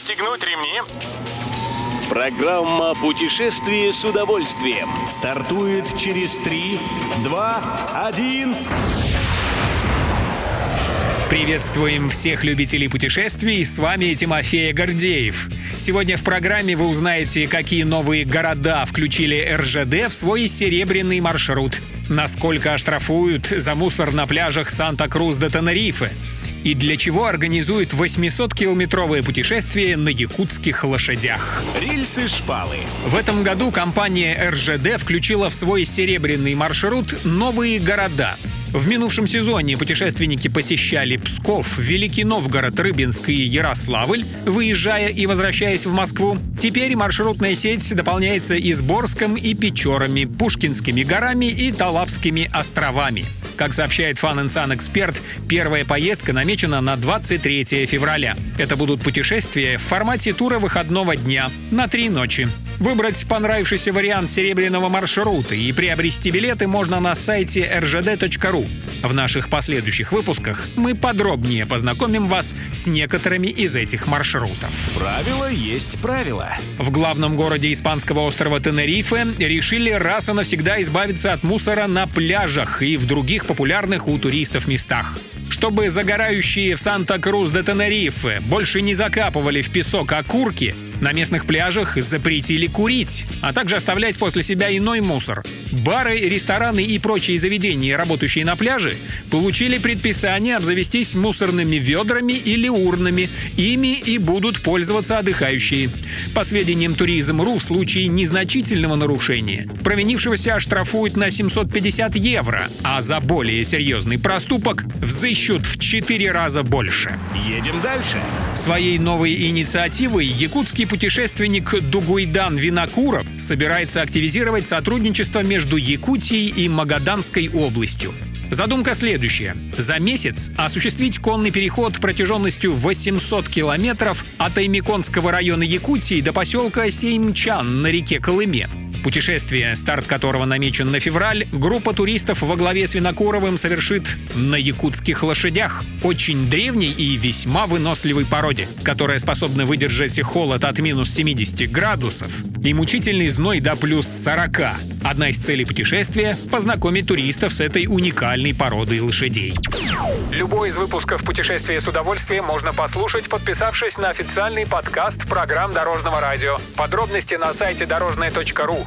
Пристегнуть ремни. Программа «Путешествие с удовольствием». Стартует через 3, 2, 1... Приветствуем всех любителей путешествий, с вами Тимофей Гордеев. Сегодня в программе вы узнаете, какие новые города включили РЖД в свой серебряный маршрут, насколько оштрафуют за мусор на пляжах Санта-Крус де Тенерифе, и для чего организует 800-километровое путешествие на якутских лошадях. Рельсы-шпалы. В этом году компания РЖД включила в свой серебряный маршрут новые города. В минувшем сезоне путешественники посещали Псков, Великий Новгород, Рыбинск и Ярославль, выезжая и возвращаясь в Москву. Теперь маршрутная сеть дополняется Изборском и Печорами, Пушкинскими горами и Талапскими островами. Как сообщает Fun Sun Эксперт, первая поездка намечена на 23 февраля. Это будут путешествия в формате тура выходного дня на три ночи. Выбрать понравившийся вариант серебряного маршрута и приобрести билеты можно на сайте rgd.ru. В наших последующих выпусках мы подробнее познакомим вас с некоторыми из этих маршрутов. Правило есть правило. В главном городе испанского острова Тенерифе решили раз и навсегда избавиться от мусора на пляжах и в других популярных у туристов местах. Чтобы загорающие в Санта-Крус де Тенерифе больше не закапывали в песок окурки, на местных пляжах запретили курить, а также оставлять после себя иной мусор. Бары, рестораны и прочие заведения, работающие на пляже, получили предписание обзавестись мусорными ведрами или урнами. Ими и будут пользоваться отдыхающие. По сведениям Туризм.ру, в случае незначительного нарушения провинившегося оштрафуют на 750 евро, а за более серьезный проступок взыщут в 4 раза больше. Едем дальше. Своей новой инициативой якутский путешественник Дугуйдан Винокуров собирается активизировать сотрудничество между Якутией и Магаданской областью. Задумка следующая. За месяц осуществить конный переход протяженностью 800 километров от Аймиконского района Якутии до поселка Сеймчан на реке Колыме. Путешествие, старт которого намечен на февраль, группа туристов во главе с Винокуровым совершит на якутских лошадях, очень древней и весьма выносливой породе, которая способна выдержать холод от минус 70 градусов и мучительный зной до плюс 40. Одна из целей путешествия — познакомить туристов с этой уникальной породой лошадей. Любой из выпусков «Путешествие с удовольствием» можно послушать, подписавшись на официальный подкаст программ Дорожного радио. Подробности на сайте дорожное.ру.